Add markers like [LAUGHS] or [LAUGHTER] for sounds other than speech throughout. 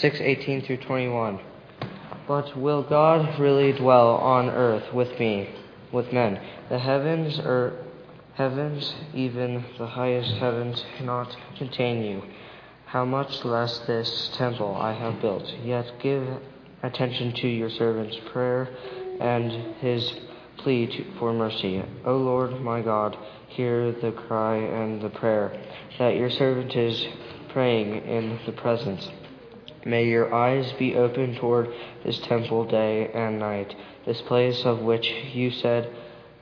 6:18 through 21. But will God really dwell on earth with me, with men? The heavens are heavens, even the highest heavens cannot contain you. How much less this temple I have built. Yet give attention to your servant's prayer and his plea to, for mercy. O Lord my God, hear the cry and the prayer that your servant is praying in the presence. May your eyes be open toward this temple day and night, this place of which you said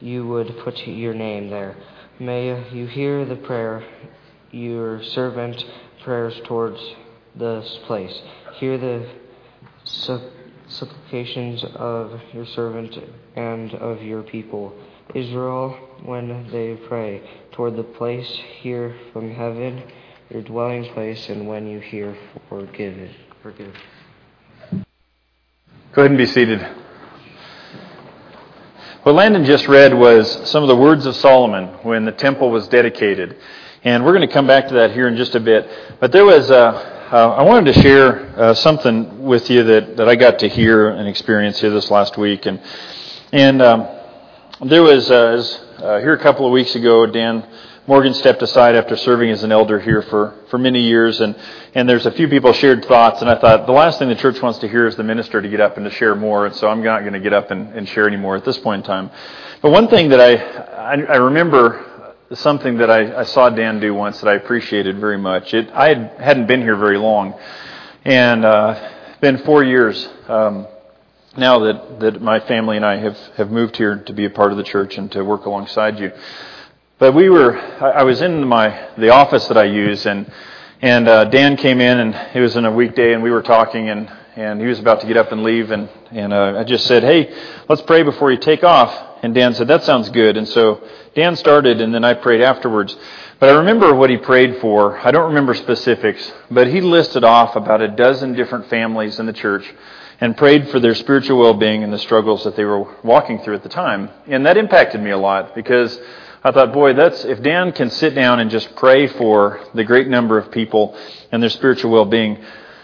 you would put your name there. May you hear the prayer, your servant prayers towards this place. Hear the supplications of your servant and of your people, Israel, when they pray toward the place here from heaven, your dwelling place, and when you hear, forgive it. Forgive. Go ahead and be seated. What Landon just read was some of the words of Solomon when the temple was dedicated. And we're going to come back to that here in just a bit. But there was, uh, uh, I wanted to share uh, something with you that, that I got to hear and experience here this last week. And, and um, there was, uh, uh, here a couple of weeks ago, Dan Morgan stepped aside after serving as an elder here for, for many years, and, and there's a few people shared thoughts, and I thought the last thing the church wants to hear is the minister to get up and to share more, and so I'm not going to get up and, and share anymore at this point in time. But one thing that I, I, I remember something that I, I saw Dan do once that I appreciated very much. It, I had, hadn't been here very long, and uh, been four years um, now that, that my family and I have, have moved here to be a part of the church and to work alongside you. But we were, I was in my, the office that I use and, and uh, Dan came in and it was in a weekday and we were talking and, and he was about to get up and leave and, and uh, I just said, hey, let's pray before you take off. And Dan said, that sounds good. And so Dan started and then I prayed afterwards. But I remember what he prayed for. I don't remember specifics, but he listed off about a dozen different families in the church and prayed for their spiritual well-being and the struggles that they were walking through at the time. And that impacted me a lot because I thought, boy, that's if Dan can sit down and just pray for the great number of people and their spiritual well-being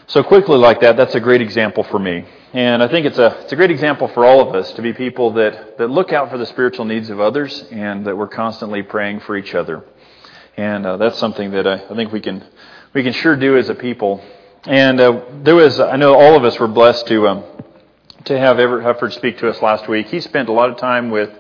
so quickly like that, that's a great example for me. And I think it's a it's a great example for all of us to be people that that look out for the spiritual needs of others and that we're constantly praying for each other. And uh, that's something that I, I think we can we can sure do as a people. And uh, there was I know all of us were blessed to um, to have Everett Hufford speak to us last week. He spent a lot of time with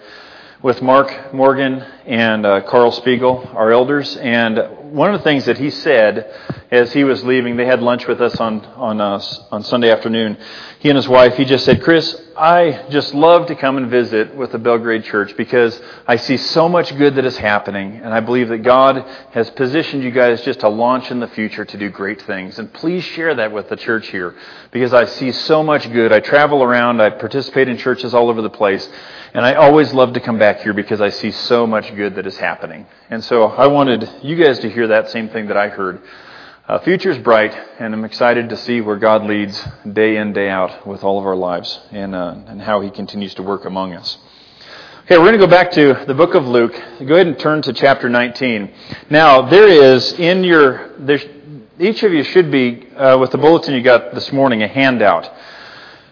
with Mark Morgan and uh, Carl Spiegel, our elders. And one of the things that he said as he was leaving, they had lunch with us on on uh, on Sunday afternoon. He and his wife, he just said, "Chris, I just love to come and visit with the Belgrade Church because I see so much good that is happening, and I believe that God has positioned you guys just to launch in the future to do great things. And please share that with the church here because I see so much good. I travel around, I participate in churches all over the place." And I always love to come back here because I see so much good that is happening. And so I wanted you guys to hear that same thing that I heard. Uh, future's bright, and I'm excited to see where God leads day in, day out with all of our lives and, uh, and how He continues to work among us. Okay, we're going to go back to the book of Luke. Go ahead and turn to chapter 19. Now, there is in your, each of you should be, uh, with the bulletin you got this morning, a handout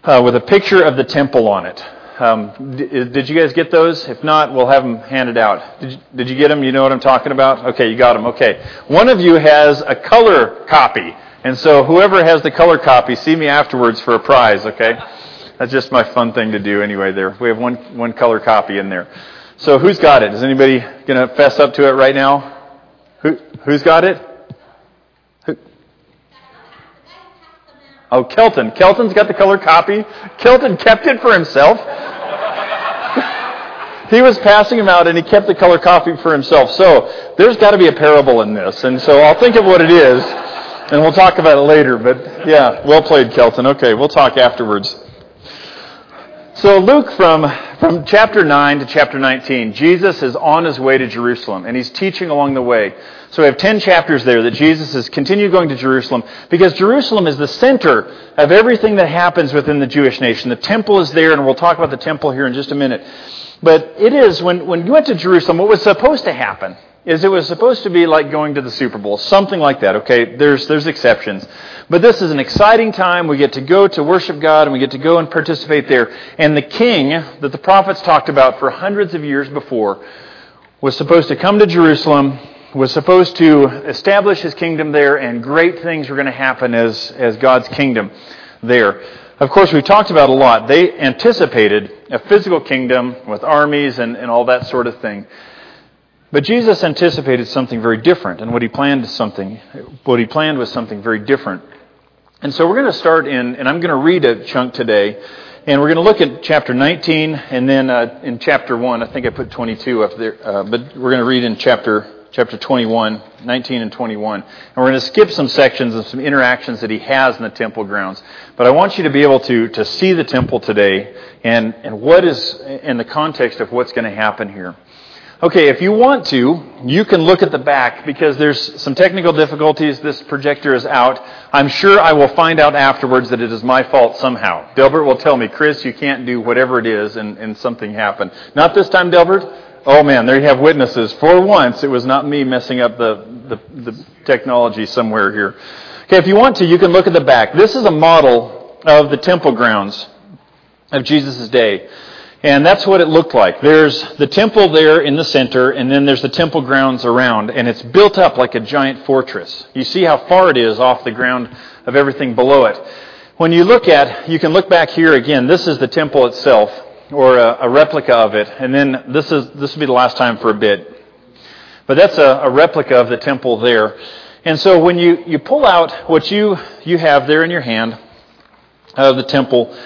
uh, with a picture of the temple on it. Um, did, did, you guys get those? If not, we'll have them handed out. Did you, did you get them? You know what I'm talking about? Okay, you got them. Okay. One of you has a color copy. And so whoever has the color copy, see me afterwards for a prize, okay? That's just my fun thing to do anyway there. We have one, one color copy in there. So who's got it? Is anybody going to fess up to it right now? Who, who's got it? Oh, Kelton. Kelton's got the color copy. Kelton kept it for himself. [LAUGHS] he was passing them out and he kept the color copy for himself. So there's got to be a parable in this. And so I'll think of what it is and we'll talk about it later. But yeah, well played, Kelton. Okay, we'll talk afterwards. So Luke from, from chapter 9 to chapter 19, Jesus is on his way to Jerusalem and he's teaching along the way. So we have 10 chapters there that Jesus is continued going to Jerusalem because Jerusalem is the center of everything that happens within the Jewish nation. The temple is there and we'll talk about the temple here in just a minute. But it is, when, when you went to Jerusalem, what was supposed to happen is it was supposed to be like going to the Super Bowl, something like that. Okay, there's there's exceptions, but this is an exciting time. We get to go to worship God and we get to go and participate there. And the king that the prophets talked about for hundreds of years before was supposed to come to Jerusalem, was supposed to establish his kingdom there, and great things were going to happen as as God's kingdom there. Of course, we've talked about a lot. They anticipated a physical kingdom with armies and, and all that sort of thing. But Jesus anticipated something very different, and what he planned something, what he planned was something very different. And so we're going to start in, and I'm going to read a chunk today, and we're going to look at chapter 19, and then uh, in chapter 1, I think I put 22 up there, uh, but we're going to read in chapter chapter 21, 19 and 21. And we're going to skip some sections of some interactions that he has in the temple grounds. But I want you to be able to, to see the temple today and, and what is in the context of what's going to happen here. Okay, if you want to, you can look at the back because there's some technical difficulties. This projector is out. I'm sure I will find out afterwards that it is my fault somehow. Delbert will tell me, Chris, you can't do whatever it is and, and something happened. Not this time, Delbert. Oh man, there you have witnesses. For once, it was not me messing up the, the, the technology somewhere here. Okay, if you want to, you can look at the back. This is a model of the temple grounds of Jesus' day. And that's what it looked like. There's the temple there in the center, and then there's the temple grounds around, and it's built up like a giant fortress. You see how far it is off the ground of everything below it. When you look at, you can look back here again. This is the temple itself, or a, a replica of it, and then this is this will be the last time for a bit. But that's a, a replica of the temple there. And so when you, you pull out what you, you have there in your hand of the temple,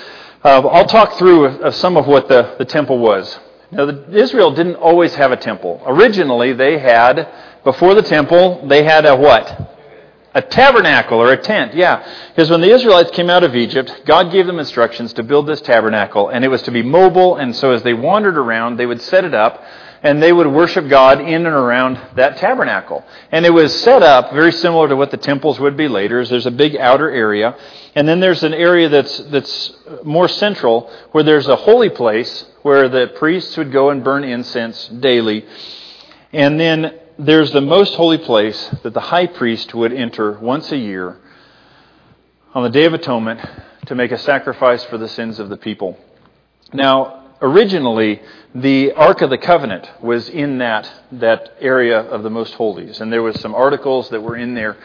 uh, I'll talk through uh, some of what the, the temple was. Now, the, Israel didn't always have a temple. Originally, they had, before the temple, they had a what? A tabernacle or a tent, yeah. Because when the Israelites came out of Egypt, God gave them instructions to build this tabernacle, and it was to be mobile, and so as they wandered around, they would set it up, and they would worship God in and around that tabernacle. And it was set up very similar to what the temples would be later. There's a big outer area, and then there's an area that's that's more central where there's a holy place where the priests would go and burn incense daily. And then there's the most holy place that the high priest would enter once a year on the Day of Atonement to make a sacrifice for the sins of the people. Now, originally the Ark of the Covenant was in that that area of the most holies, and there was some articles that were in there,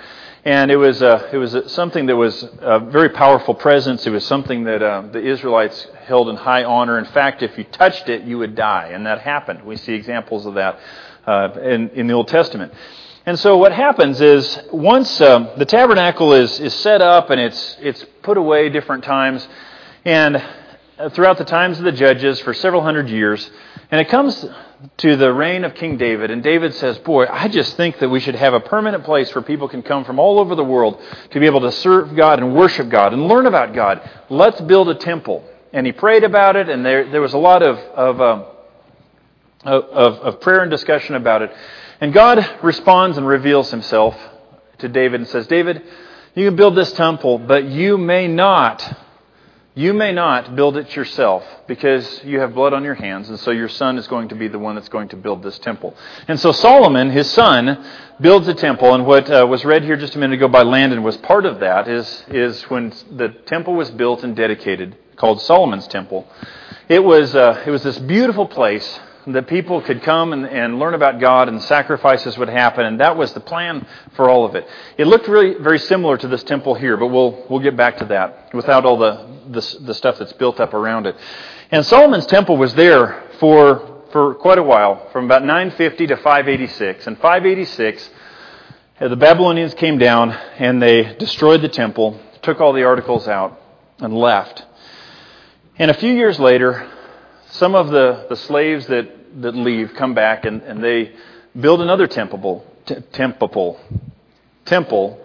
and it was uh, it was something that was a very powerful presence. It was something that uh, the Israelites held in high honor. In fact, if you touched it, you would die, and that happened. We see examples of that uh, in in the Old Testament. And so what happens is once um, the tabernacle is is set up and it's it's put away different times, and throughout the times of the judges for several hundred years. And it comes to the reign of King David, and David says, Boy, I just think that we should have a permanent place where people can come from all over the world to be able to serve God and worship God and learn about God. Let's build a temple. And he prayed about it, and there, there was a lot of, of, um, of, of prayer and discussion about it. And God responds and reveals himself to David and says, David, you can build this temple, but you may not you may not build it yourself because you have blood on your hands, and so your son is going to be the one that's going to build this temple. And so Solomon, his son, builds a temple, and what uh, was read here just a minute ago by Landon was part of that is, is when the temple was built and dedicated, called Solomon's Temple. It was, uh, it was this beautiful place that people could come and, and learn about God and sacrifices would happen, and that was the plan for all of it. It looked really very similar to this temple here, but we'll, we'll get back to that without all the, the, the stuff that's built up around it. And Solomon's temple was there for, for quite a while, from about 950 to 586. And 586, uh, the Babylonians came down and they destroyed the temple, took all the articles out, and left. And a few years later, some of the, the slaves that, that leave come back and, and they build another temple, t- temple, temple,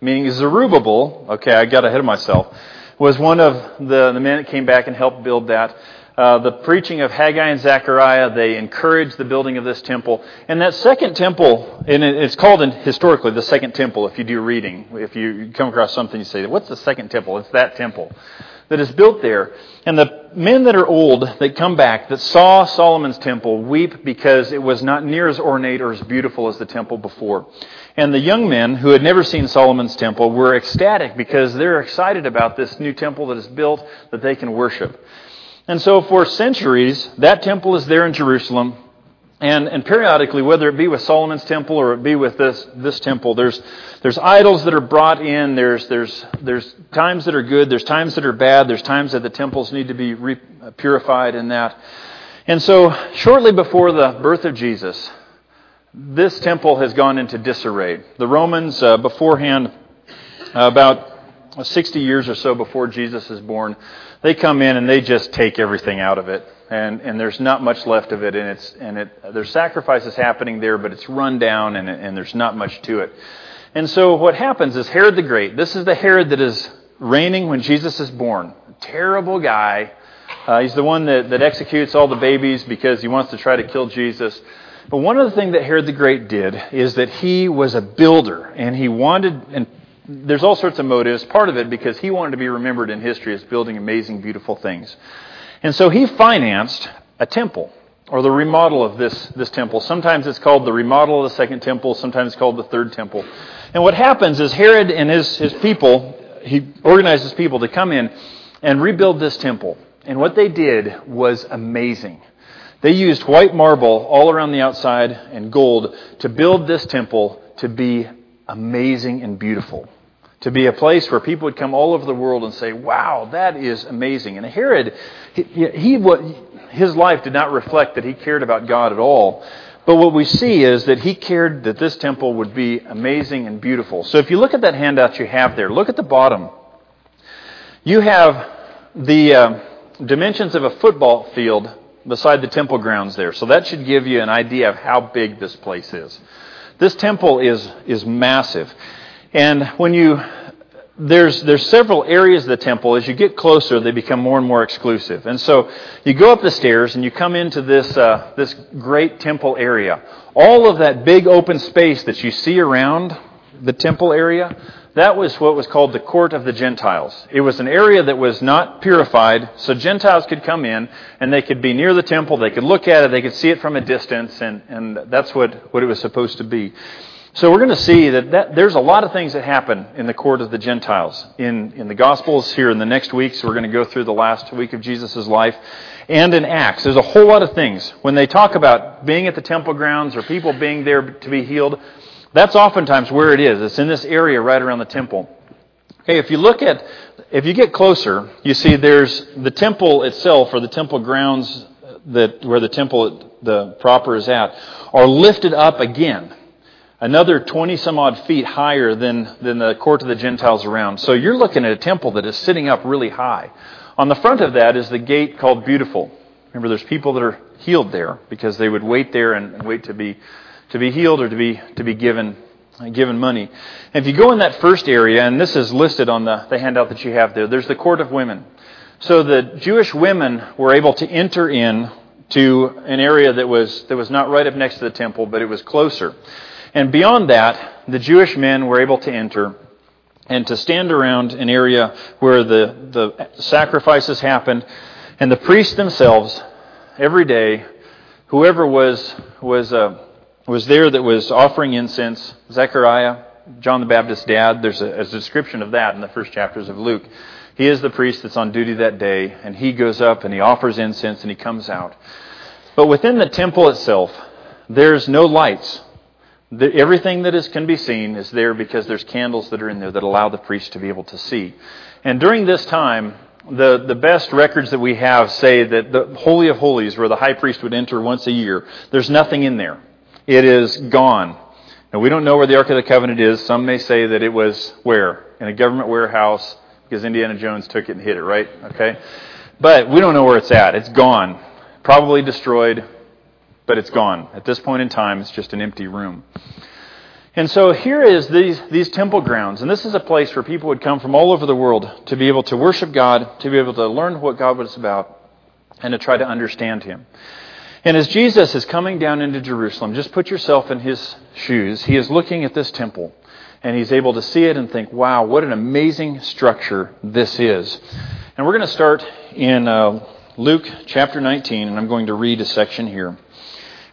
meaning Zerubbabel, okay, I got ahead of myself, was one of the, the men that came back and helped build that. Uh, the preaching of Haggai and Zechariah, they encouraged the building of this temple. And that second temple, and it's called in, historically the second temple if you do reading. If you come across something, you say, What's the second temple? It's that temple. That is built there. And the men that are old that come back that saw Solomon's temple weep because it was not near as ornate or as beautiful as the temple before. And the young men who had never seen Solomon's temple were ecstatic because they're excited about this new temple that is built that they can worship. And so for centuries, that temple is there in Jerusalem. And, and periodically, whether it be with Solomon's temple or it be with this, this temple, there's, there's idols that are brought in. There's, there's, there's times that are good. There's times that are bad. There's times that the temples need to be re- purified in that. And so, shortly before the birth of Jesus, this temple has gone into disarray. The Romans, uh, beforehand, uh, about 60 years or so before Jesus is born, they come in and they just take everything out of it and, and there's not much left of it, and it's and it there's sacrifices happening there, but it's run down, and and there's not much to it. And so what happens is Herod the Great. This is the Herod that is reigning when Jesus is born. Terrible guy. Uh, he's the one that, that executes all the babies because he wants to try to kill Jesus. But one of the things that Herod the Great did is that he was a builder, and he wanted and there's all sorts of motives. Part of it because he wanted to be remembered in history as building amazing, beautiful things. And so he financed a temple or the remodel of this, this temple. Sometimes it's called the remodel of the second temple, sometimes it's called the third temple. And what happens is Herod and his, his people, he organizes people to come in and rebuild this temple. And what they did was amazing. They used white marble all around the outside and gold to build this temple to be amazing and beautiful to be a place where people would come all over the world and say, wow, that is amazing. And Herod, he, he, his life did not reflect that he cared about God at all. But what we see is that he cared that this temple would be amazing and beautiful. So if you look at that handout you have there, look at the bottom. You have the uh, dimensions of a football field beside the temple grounds there. So that should give you an idea of how big this place is. This temple is, is massive. And when you there's there's several areas of the temple. As you get closer, they become more and more exclusive. And so you go up the stairs and you come into this uh, this great temple area. All of that big open space that you see around the temple area, that was what was called the court of the Gentiles. It was an area that was not purified, so Gentiles could come in and they could be near the temple. They could look at it. They could see it from a distance, and and that's what what it was supposed to be. So we're going to see that, that there's a lot of things that happen in the court of the Gentiles. In, in the Gospels here in the next week, so we're going to go through the last week of Jesus' life, and in Acts. There's a whole lot of things. When they talk about being at the temple grounds or people being there to be healed, that's oftentimes where it is. It's in this area right around the temple. Okay, if you look at, if you get closer, you see there's the temple itself or the temple grounds that where the temple the proper is at are lifted up again another 20 some odd feet higher than, than the court of the Gentiles around. So you're looking at a temple that is sitting up really high. On the front of that is the gate called Beautiful. Remember, there's people that are healed there because they would wait there and wait to be, to be healed or to be, to be given, given money. And if you go in that first area, and this is listed on the, the handout that you have there, there's the court of women. So the Jewish women were able to enter in to an area that was, that was not right up next to the temple, but it was closer. And beyond that, the Jewish men were able to enter and to stand around an area where the, the sacrifices happened, and the priests themselves, every day, whoever was, was, uh, was there that was offering incense, Zechariah, John the Baptist's dad, there's a, a description of that in the first chapters of Luke. He is the priest that's on duty that day, and he goes up and he offers incense and he comes out. But within the temple itself, there's no lights. The, everything that is, can be seen is there because there's candles that are in there that allow the priest to be able to see. And during this time, the, the best records that we have say that the Holy of Holies, where the high priest would enter once a year, there's nothing in there. It is gone. Now, we don't know where the Ark of the Covenant is. Some may say that it was where? In a government warehouse because Indiana Jones took it and hid it, right? Okay? But we don't know where it's at. It's gone. Probably destroyed but it's gone. At this point in time, it's just an empty room. And so here is these, these temple grounds, and this is a place where people would come from all over the world to be able to worship God, to be able to learn what God was about, and to try to understand Him. And as Jesus is coming down into Jerusalem, just put yourself in His shoes. He is looking at this temple, and He's able to see it and think, wow, what an amazing structure this is. And we're going to start in uh, Luke chapter 19, and I'm going to read a section here.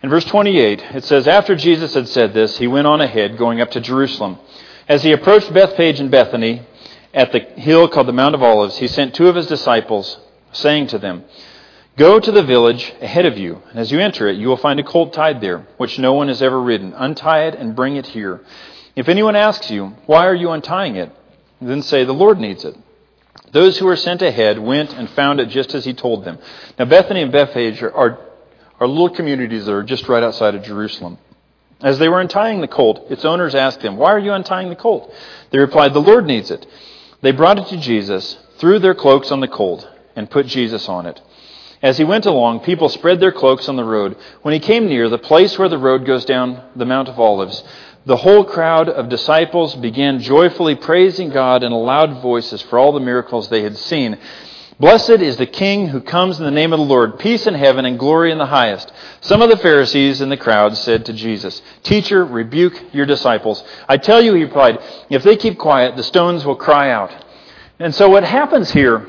In verse 28, it says, After Jesus had said this, he went on ahead, going up to Jerusalem. As he approached Bethphage and Bethany, at the hill called the Mount of Olives, he sent two of his disciples, saying to them, Go to the village ahead of you, and as you enter it, you will find a colt tied there, which no one has ever ridden. Untie it and bring it here. If anyone asks you, Why are you untying it? then say, The Lord needs it. Those who were sent ahead went and found it just as he told them. Now, Bethany and Bethphage are, are, little communities that are just right outside of Jerusalem. As they were untying the colt, its owners asked them, Why are you untying the colt? They replied, The Lord needs it. They brought it to Jesus, threw their cloaks on the colt, and put Jesus on it. As he went along, people spread their cloaks on the road. When he came near the place where the road goes down the Mount of Olives, the whole crowd of disciples began joyfully praising God in loud voices for all the miracles they had seen. Blessed is the King who comes in the name of the Lord, peace in heaven and glory in the highest. Some of the Pharisees in the crowd said to Jesus, Teacher, rebuke your disciples. I tell you, he replied, if they keep quiet, the stones will cry out. And so what happens here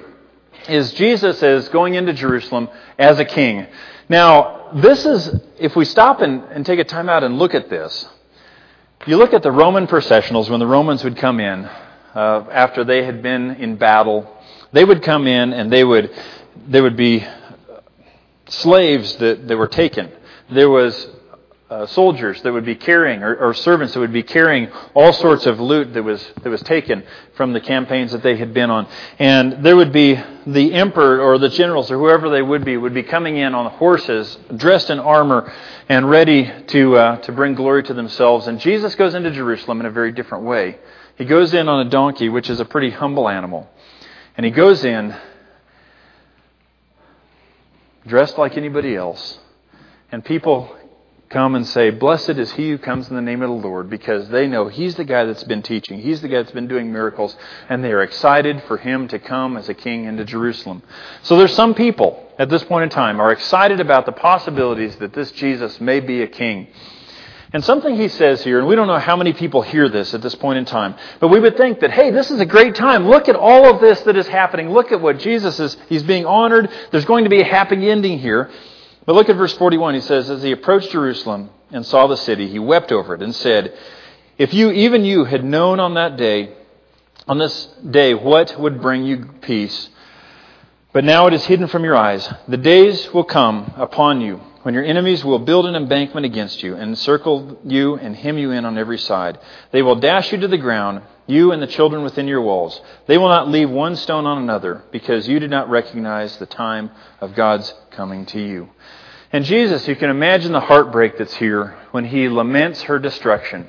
is Jesus is going into Jerusalem as a king. Now, this is, if we stop and, and take a time out and look at this, you look at the Roman processionals when the Romans would come in uh, after they had been in battle. They would come in and they would they would be slaves that, that were taken. There was uh, soldiers that would be carrying, or, or, servants that would be carrying all sorts of loot that was that was taken from the campaigns that they had been on, and there would be the emperor or the generals or whoever they would be would be coming in on horses, dressed in armor, and ready to uh, to bring glory to themselves. And Jesus goes into Jerusalem in a very different way. He goes in on a donkey, which is a pretty humble animal, and he goes in dressed like anybody else. And people come and say, Blessed is he who comes in the name of the Lord, because they know he's the guy that's been teaching, he's the guy that's been doing miracles, and they are excited for him to come as a king into Jerusalem. So there's some people at this point in time are excited about the possibilities that this Jesus may be a king. And something he says here, and we don't know how many people hear this at this point in time, but we would think that, hey, this is a great time. Look at all of this that is happening. Look at what Jesus is, he's being honored. There's going to be a happy ending here. But look at verse 41. He says, As he approached Jerusalem and saw the city, he wept over it and said, If you, even you, had known on that day, on this day, what would bring you peace, but now it is hidden from your eyes. The days will come upon you when your enemies will build an embankment against you and encircle you and hem you in on every side. They will dash you to the ground, you and the children within your walls. They will not leave one stone on another because you did not recognize the time of God's coming to you. And Jesus, you can imagine the heartbreak that's here when he laments her destruction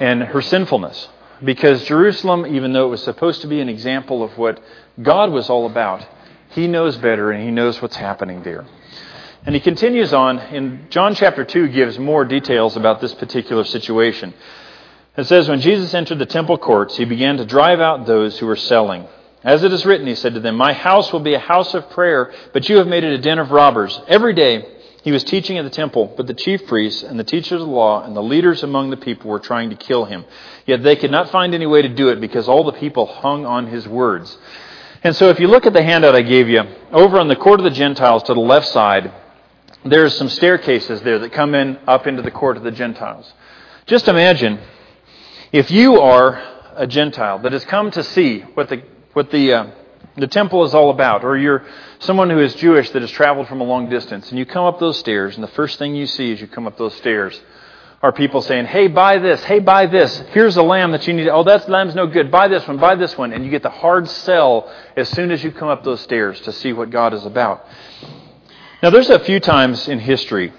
and her sinfulness. Because Jerusalem, even though it was supposed to be an example of what God was all about, he knows better and he knows what's happening there. And he continues on in John chapter 2 gives more details about this particular situation. It says, When Jesus entered the temple courts, he began to drive out those who were selling. As it is written, he said to them, My house will be a house of prayer, but you have made it a den of robbers. Every day he was teaching at the temple, but the chief priests and the teachers of the law and the leaders among the people were trying to kill him. Yet they could not find any way to do it because all the people hung on his words. And so if you look at the handout I gave you, over on the court of the Gentiles to the left side, there's some staircases there that come in up into the court of the Gentiles. Just imagine if you are a Gentile that has come to see what the what the, uh, the temple is all about, or you're someone who is Jewish that has traveled from a long distance, and you come up those stairs, and the first thing you see as you come up those stairs are people saying, Hey, buy this, hey, buy this. Here's a lamb that you need. Oh, that lamb's no good. Buy this one, buy this one. And you get the hard sell as soon as you come up those stairs to see what God is about. Now, there's a few times in history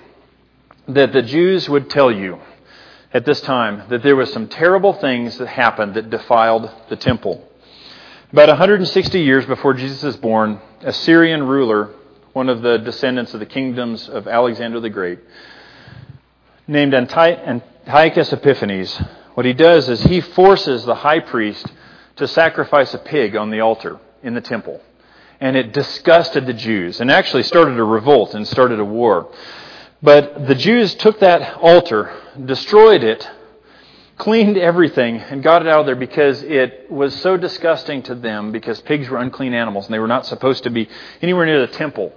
that the Jews would tell you at this time that there was some terrible things that happened that defiled the temple. About 160 years before Jesus is born, a Syrian ruler, one of the descendants of the kingdoms of Alexander the Great, named Antiochus Epiphanes, what he does is he forces the high priest to sacrifice a pig on the altar in the temple. And it disgusted the Jews and actually started a revolt and started a war. But the Jews took that altar, destroyed it, cleaned everything and got it out of there because it was so disgusting to them because pigs were unclean animals and they were not supposed to be anywhere near the temple.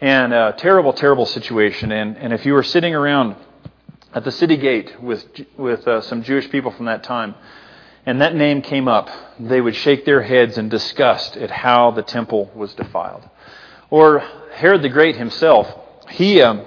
And a terrible, terrible situation. And, and if you were sitting around at the city gate with, with uh, some Jewish people from that time, and that name came up, they would shake their heads in disgust at how the temple was defiled. Or Herod the Great himself, he, um,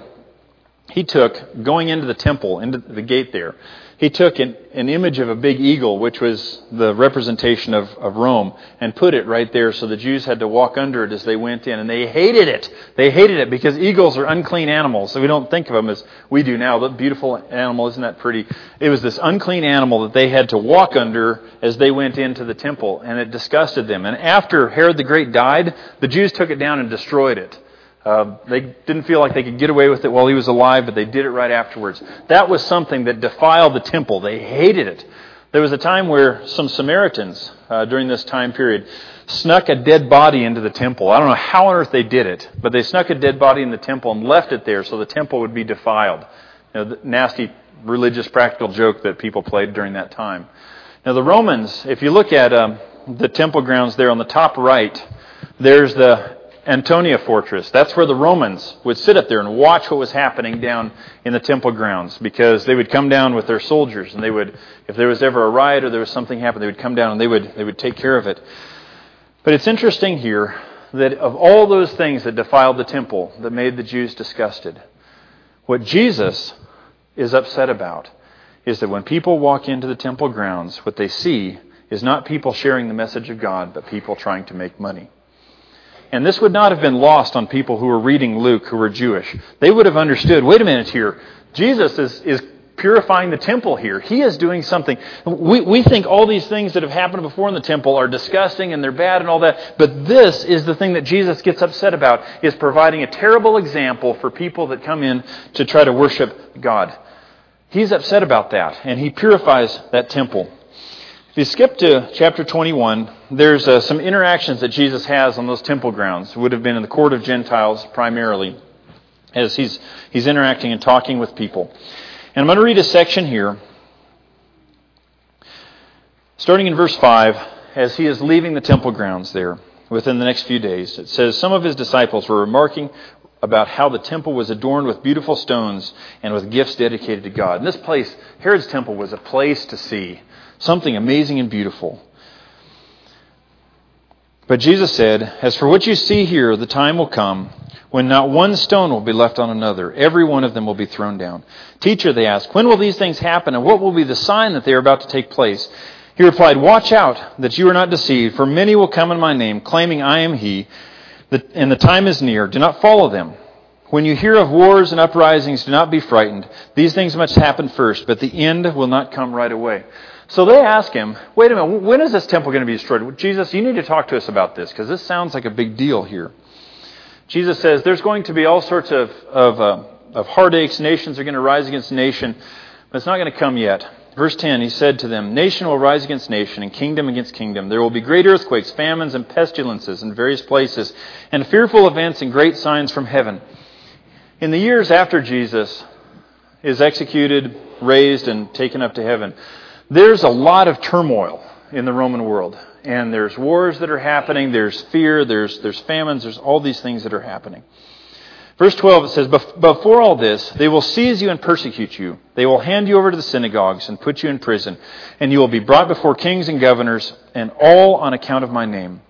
he took, going into the temple, into the gate there, he took an, an, image of a big eagle, which was the representation of, of Rome, and put it right there so the Jews had to walk under it as they went in. And they hated it. They hated it because eagles are unclean animals. So we don't think of them as we do now. The beautiful animal, isn't that pretty? It was this unclean animal that they had to walk under as they went into the temple, and it disgusted them. And after Herod the Great died, the Jews took it down and destroyed it. Uh, they didn't feel like they could get away with it while he was alive, but they did it right afterwards. That was something that defiled the temple. They hated it. There was a time where some Samaritans, uh, during this time period, snuck a dead body into the temple. I don't know how on earth they did it, but they snuck a dead body in the temple and left it there so the temple would be defiled. You know, nasty religious practical joke that people played during that time. Now, the Romans, if you look at um, the temple grounds there on the top right, there's the Antonia fortress. That's where the Romans would sit up there and watch what was happening down in the temple grounds because they would come down with their soldiers and they would, if there was ever a riot or there was something happen, they would come down and they would, they would take care of it. But it's interesting here that of all those things that defiled the temple that made the Jews disgusted, what Jesus is upset about is that when people walk into the temple grounds, what they see is not people sharing the message of God, but people trying to make money. And this would not have been lost on people who were reading Luke who were Jewish. They would have understood wait a minute here. Jesus is, is purifying the temple here. He is doing something. We, we think all these things that have happened before in the temple are disgusting and they're bad and all that. But this is the thing that Jesus gets upset about, is providing a terrible example for people that come in to try to worship God. He's upset about that, and he purifies that temple. If you skip to chapter 21, there's uh, some interactions that Jesus has on those temple grounds. It would have been in the court of Gentiles primarily, as he's, he's interacting and talking with people. And I'm going to read a section here, starting in verse 5, as he is leaving the temple grounds there within the next few days. It says, Some of his disciples were remarking about how the temple was adorned with beautiful stones and with gifts dedicated to God. And this place, Herod's temple, was a place to see something amazing and beautiful. But Jesus said, As for what you see here, the time will come when not one stone will be left on another. Every one of them will be thrown down. Teacher, they asked, when will these things happen, and what will be the sign that they are about to take place? He replied, Watch out that you are not deceived, for many will come in my name, claiming I am he, and the time is near. Do not follow them. When you hear of wars and uprisings, do not be frightened. These things must happen first, but the end will not come right away. So they ask him, wait a minute, when is this temple going to be destroyed? Jesus, you need to talk to us about this because this sounds like a big deal here. Jesus says there's going to be all sorts of, of, uh, of heartaches. Nations are going to rise against nation, but it's not going to come yet. Verse 10, he said to them, Nation will rise against nation, and kingdom against kingdom. There will be great earthquakes, famines, and pestilences in various places, and fearful events and great signs from heaven. In the years after Jesus is executed, raised, and taken up to heaven, there's a lot of turmoil in the Roman world. And there's wars that are happening, there's fear, there's, there's famines, there's all these things that are happening. Verse 12 it says, Before all this, they will seize you and persecute you. They will hand you over to the synagogues and put you in prison, and you will be brought before kings and governors, and all on account of my name.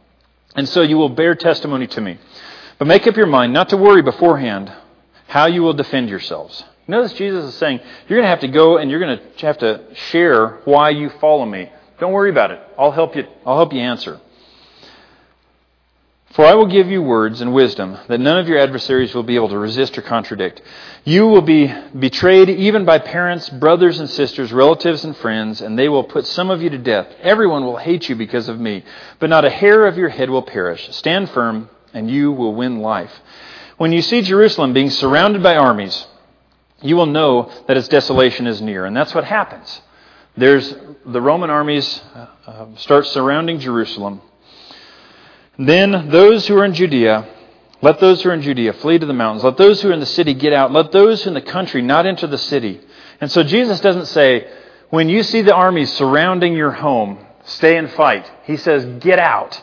And so you will bear testimony to me. But make up your mind not to worry beforehand how you will defend yourselves. Notice Jesus is saying, you're going to have to go and you're going to have to share why you follow me. Don't worry about it. I'll help you, I'll help you answer. For I will give you words and wisdom that none of your adversaries will be able to resist or contradict. You will be betrayed even by parents, brothers and sisters, relatives and friends, and they will put some of you to death. Everyone will hate you because of me, but not a hair of your head will perish. Stand firm, and you will win life. When you see Jerusalem being surrounded by armies, you will know that its desolation is near. And that's what happens. There's the Roman armies uh, uh, start surrounding Jerusalem. Then those who are in Judea, let those who are in Judea flee to the mountains. Let those who are in the city get out. Let those in the country not enter the city. And so Jesus doesn't say, When you see the armies surrounding your home, stay and fight. He says, get out.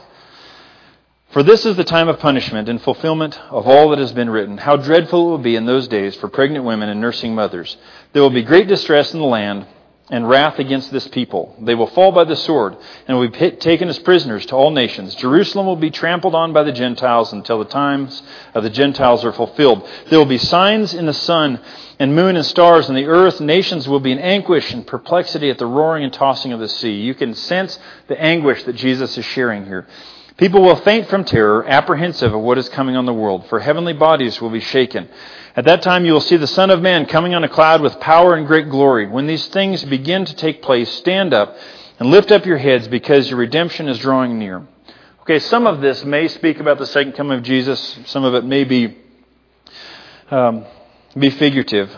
For this is the time of punishment and fulfillment of all that has been written. How dreadful it will be in those days for pregnant women and nursing mothers. There will be great distress in the land and wrath against this people. They will fall by the sword and will be taken as prisoners to all nations. Jerusalem will be trampled on by the Gentiles until the times of the Gentiles are fulfilled. There will be signs in the sun and moon and stars and the earth. Nations will be in anguish and perplexity at the roaring and tossing of the sea. You can sense the anguish that Jesus is sharing here. People will faint from terror, apprehensive of what is coming on the world, for heavenly bodies will be shaken. At that time you will see the Son of Man coming on a cloud with power and great glory. When these things begin to take place, stand up and lift up your heads because your redemption is drawing near. Okay, some of this may speak about the second coming of Jesus. Some of it may be, um, be figurative.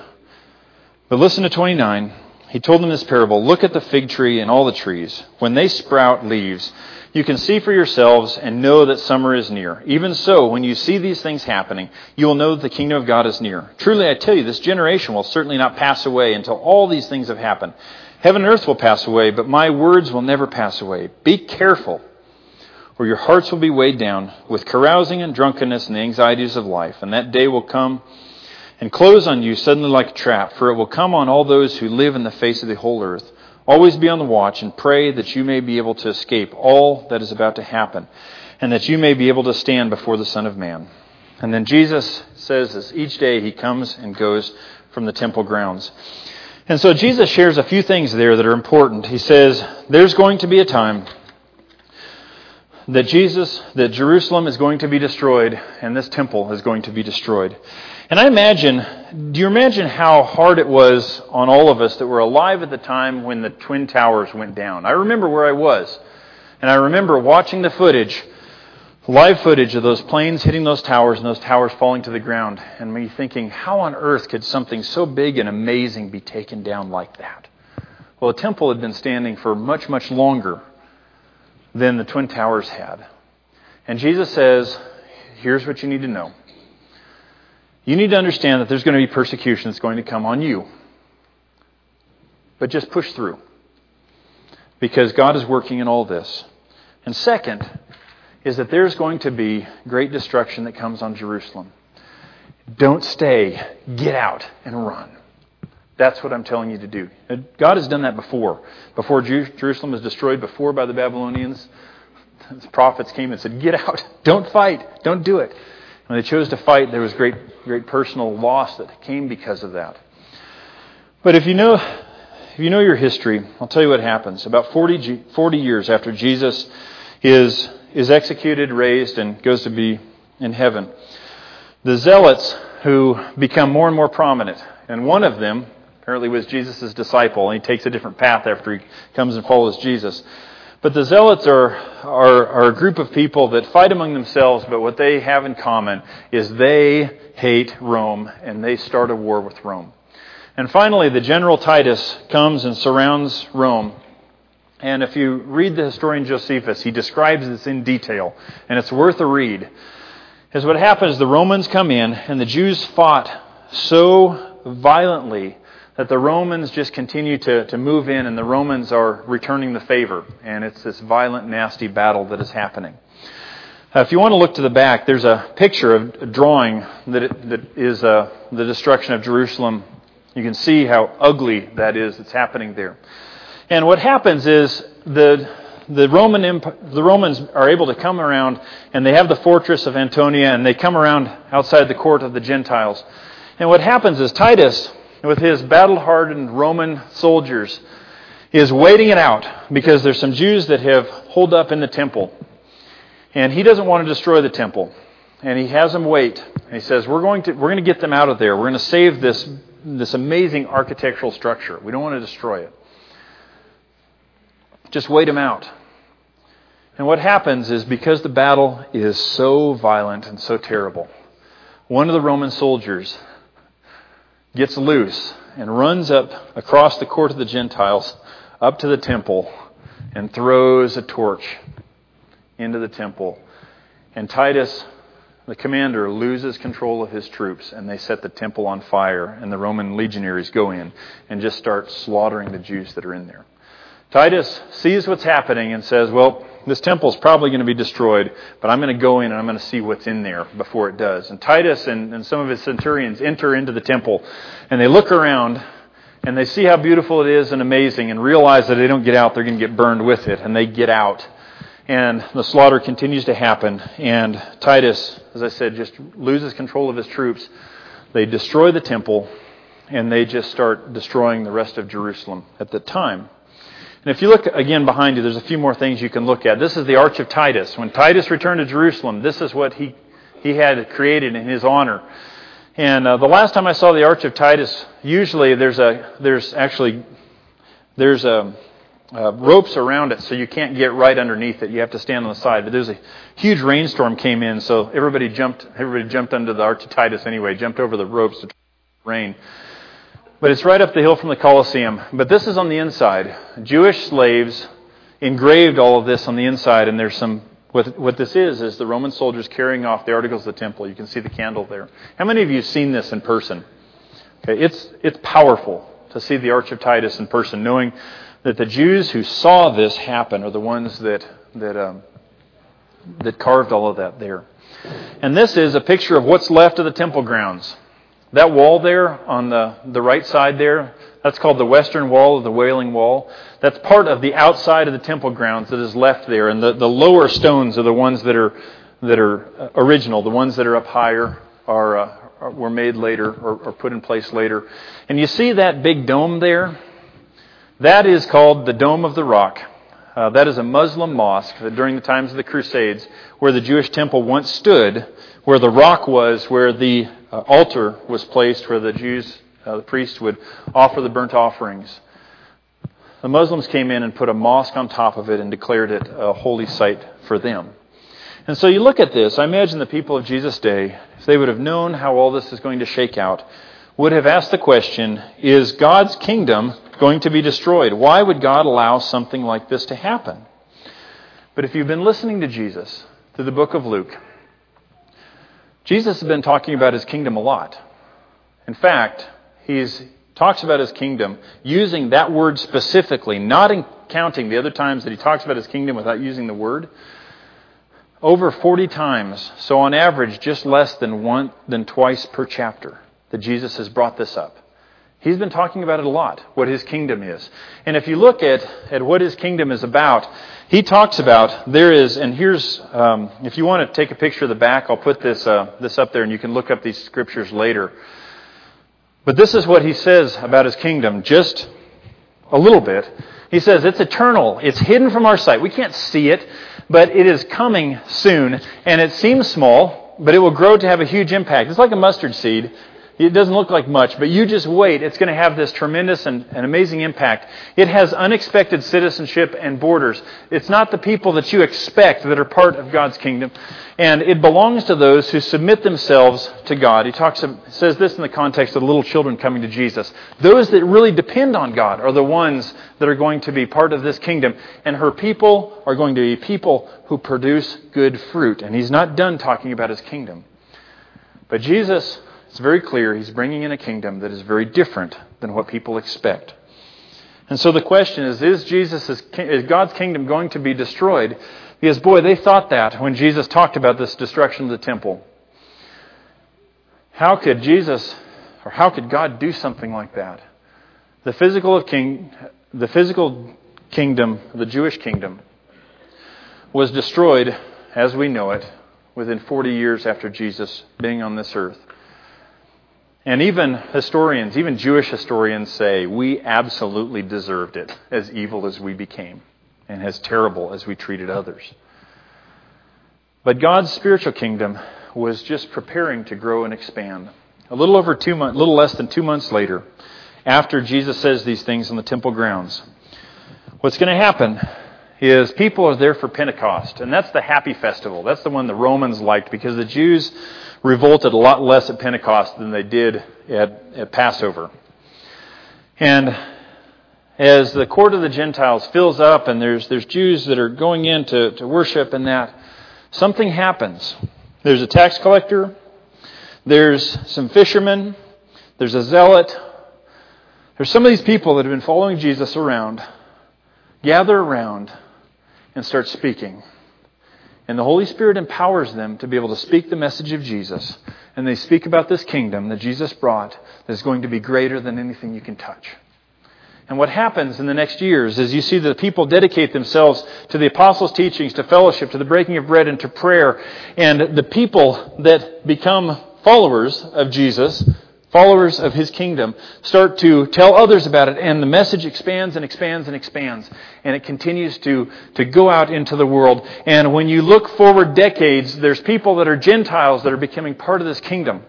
But listen to 29. He told them this parable Look at the fig tree and all the trees. When they sprout leaves, you can see for yourselves and know that summer is near. Even so, when you see these things happening, you will know that the kingdom of God is near. Truly, I tell you, this generation will certainly not pass away until all these things have happened. Heaven and earth will pass away, but my words will never pass away. Be careful, or your hearts will be weighed down with carousing and drunkenness and the anxieties of life. And that day will come and close on you suddenly like a trap, for it will come on all those who live in the face of the whole earth. Always be on the watch and pray that you may be able to escape all that is about to happen and that you may be able to stand before the Son of Man. And then Jesus says this each day he comes and goes from the temple grounds. And so Jesus shares a few things there that are important. He says, There's going to be a time that Jesus, that Jerusalem is going to be destroyed and this temple is going to be destroyed. And I imagine, do you imagine how hard it was on all of us that were alive at the time when the Twin Towers went down? I remember where I was. And I remember watching the footage, live footage of those planes hitting those towers and those towers falling to the ground. And me thinking, how on earth could something so big and amazing be taken down like that? Well, the temple had been standing for much, much longer than the Twin Towers had. And Jesus says, here's what you need to know you need to understand that there's going to be persecution that's going to come on you. But just push through. Because God is working in all this. And second, is that there's going to be great destruction that comes on Jerusalem. Don't stay, get out and run. That's what I'm telling you to do. God has done that before. Before Jerusalem was destroyed, before by the Babylonians, the prophets came and said, Get out. [LAUGHS] Don't fight. Don't do it. When they chose to fight, there was great, great personal loss that came because of that. But if you know, if you know your history, I'll tell you what happens. About 40, 40 years after Jesus is, is executed, raised, and goes to be in heaven, the zealots who become more and more prominent, and one of them apparently was Jesus' disciple, and he takes a different path after he comes and follows Jesus. But the Zealots are, are, are a group of people that fight among themselves, but what they have in common is they hate Rome and they start a war with Rome. And finally, the general Titus comes and surrounds Rome. And if you read the historian Josephus, he describes this in detail, and it's worth a read. Is what happens the Romans come in, and the Jews fought so violently that the Romans just continue to, to move in and the Romans are returning the favor. And it's this violent, nasty battle that is happening. Uh, if you want to look to the back, there's a picture of a drawing that, it, that is uh, the destruction of Jerusalem. You can see how ugly that is that's happening there. And what happens is the, the, Roman the Romans are able to come around and they have the fortress of Antonia and they come around outside the court of the Gentiles. And what happens is Titus with his battle hardened Roman soldiers he is waiting it out because there's some Jews that have holed up in the temple. And he doesn't want to destroy the temple. And he has them wait. And he says, We're going to, we're going to get them out of there. We're going to save this, this amazing architectural structure. We don't want to destroy it. Just wait them out. And what happens is because the battle is so violent and so terrible, one of the Roman soldiers gets loose and runs up across the court of the Gentiles up to the temple and throws a torch into the temple. And Titus the commander loses control of his troops and they set the temple on fire, and the Roman legionaries go in and just start slaughtering the Jews that are in there. Titus sees what's happening and says, Well, this temple is probably going to be destroyed, but I'm going to go in and I'm going to see what's in there before it does. And Titus and, and some of his centurions enter into the temple and they look around and they see how beautiful it is and amazing and realize that if they don't get out, they're going to get burned with it. And they get out. And the slaughter continues to happen. And Titus, as I said, just loses control of his troops. They destroy the temple and they just start destroying the rest of Jerusalem at the time. And if you look again behind you, there's a few more things you can look at. This is the Arch of Titus. When Titus returned to Jerusalem, this is what he, he had created in his honor. And uh, the last time I saw the Arch of Titus, usually there's a there's actually there's a uh, ropes around it, so you can't get right underneath it. You have to stand on the side. But there's a huge rainstorm came in, so everybody jumped. Everybody jumped under the Arch of Titus anyway. Jumped over the ropes to rain. But it's right up the hill from the Colosseum. But this is on the inside. Jewish slaves engraved all of this on the inside, and there's some. What, what this is is the Roman soldiers carrying off the articles of the temple. You can see the candle there. How many of you have seen this in person? Okay, it's it's powerful to see the Arch of Titus in person, knowing that the Jews who saw this happen are the ones that, that, um, that carved all of that there. And this is a picture of what's left of the temple grounds. That wall there on the, the right side there, that's called the western wall of the Wailing Wall. That's part of the outside of the temple grounds that is left there. And the, the lower stones are the ones that are, that are original. The ones that are up higher are, uh, were made later or, or put in place later. And you see that big dome there? That is called the Dome of the Rock. Uh, that is a Muslim mosque that during the times of the Crusades, where the Jewish temple once stood, where the rock was, where the uh, altar was placed, where the Jews, uh, the priests would offer the burnt offerings. The Muslims came in and put a mosque on top of it and declared it a holy site for them. And so you look at this, I imagine the people of Jesus' day, if they would have known how all this is going to shake out, would have asked the question Is God's kingdom going to be destroyed? Why would God allow something like this to happen? But if you've been listening to Jesus through the book of Luke, Jesus has been talking about his kingdom a lot. In fact, he talks about his kingdom using that word specifically, not in counting the other times that he talks about his kingdom without using the word. Over 40 times, so on average, just less than one than twice per chapter that Jesus has brought this up. He's been talking about it a lot, what his kingdom is. And if you look at, at what his kingdom is about, he talks about there is, and here's, um, if you want to take a picture of the back, I'll put this, uh, this up there and you can look up these scriptures later. But this is what he says about his kingdom, just a little bit. He says it's eternal, it's hidden from our sight. We can't see it, but it is coming soon. And it seems small, but it will grow to have a huge impact. It's like a mustard seed it doesn't look like much, but you just wait. It's going to have this tremendous and, and, amazing impact. It has unexpected citizenship and borders. It's not the people that you expect that are part of God's kingdom. And it belongs to those who submit themselves to God. He talks, says this in the context of the little children coming to Jesus. Those that really depend on God are the ones that are going to be part of this kingdom. And her people are going to be people who produce good fruit. And he's not done talking about his kingdom. But Jesus it's very clear he's bringing in a kingdom that is very different than what people expect. And so the question is is Jesus is God's kingdom going to be destroyed? Because boy, they thought that when Jesus talked about this destruction of the temple. How could Jesus or how could God do something like that? The physical king the physical kingdom, the Jewish kingdom was destroyed as we know it within 40 years after Jesus being on this earth. And even historians, even Jewish historians say we absolutely deserved it, as evil as we became and as terrible as we treated others. But God's spiritual kingdom was just preparing to grow and expand. A little over two months, little less than two months later, after Jesus says these things on the temple grounds, what's going to happen is people are there for Pentecost, and that's the happy festival. That's the one the Romans liked because the Jews revolted a lot less at Pentecost than they did at, at Passover. And as the court of the Gentiles fills up and there's, there's Jews that are going in to, to worship and that, something happens. there's a tax collector, there's some fishermen, there's a zealot. There's some of these people that have been following Jesus around, gather around, and start speaking. And the Holy Spirit empowers them to be able to speak the message of Jesus. And they speak about this kingdom that Jesus brought that is going to be greater than anything you can touch. And what happens in the next years is you see the people dedicate themselves to the apostles' teachings, to fellowship, to the breaking of bread, and to prayer. And the people that become followers of Jesus followers of his kingdom start to tell others about it, and the message expands and expands and expands, and it continues to, to go out into the world. And when you look forward decades, there's people that are Gentiles that are becoming part of this kingdom.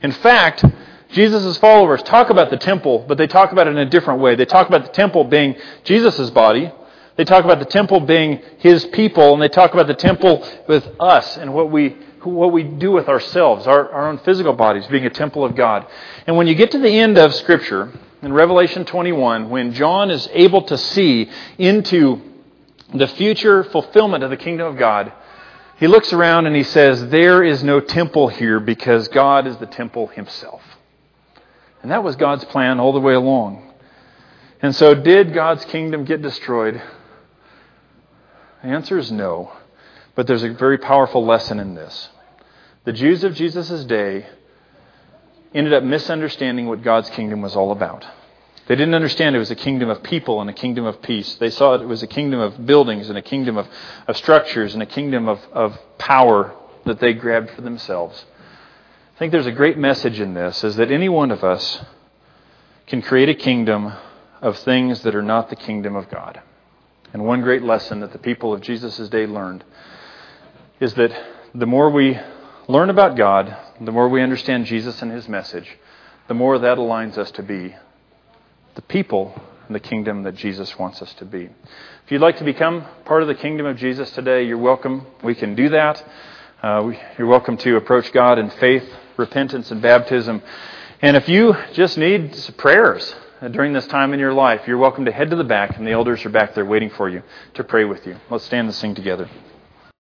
In fact, Jesus' followers talk about the temple, but they talk about it in a different way. They talk about the temple being Jesus' body. They talk about the temple being his people, and they talk about the temple with us and what we what we do with ourselves, our, our own physical bodies, being a temple of God. And when you get to the end of Scripture, in Revelation 21, when John is able to see into the future fulfillment of the kingdom of God, he looks around and he says, There is no temple here because God is the temple himself. And that was God's plan all the way along. And so, did God's kingdom get destroyed? The answer is no. But there's a very powerful lesson in this. The Jews of Jesus' day ended up misunderstanding what God's kingdom was all about. They didn't understand it was a kingdom of people and a kingdom of peace. They saw it was a kingdom of buildings and a kingdom of, of structures and a kingdom of, of power that they grabbed for themselves. I think there's a great message in this is that any one of us can create a kingdom of things that are not the kingdom of God. And one great lesson that the people of Jesus' day learned is that the more we learn about God, the more we understand Jesus and his message, the more that aligns us to be the people in the kingdom that Jesus wants us to be. If you'd like to become part of the kingdom of Jesus today, you're welcome. We can do that. Uh, we, you're welcome to approach God in faith, repentance, and baptism. And if you just need prayers during this time in your life, you're welcome to head to the back, and the elders are back there waiting for you to pray with you. Let's stand and sing together.